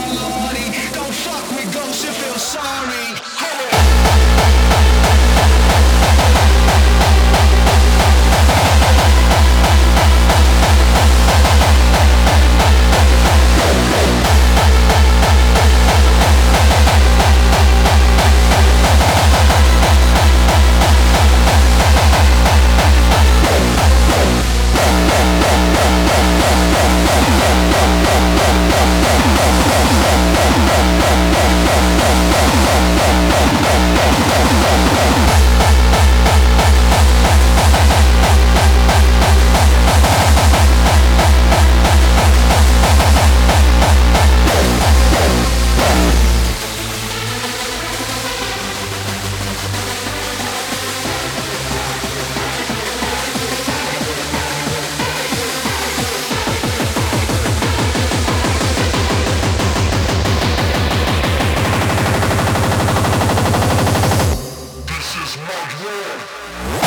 Thank you. like you.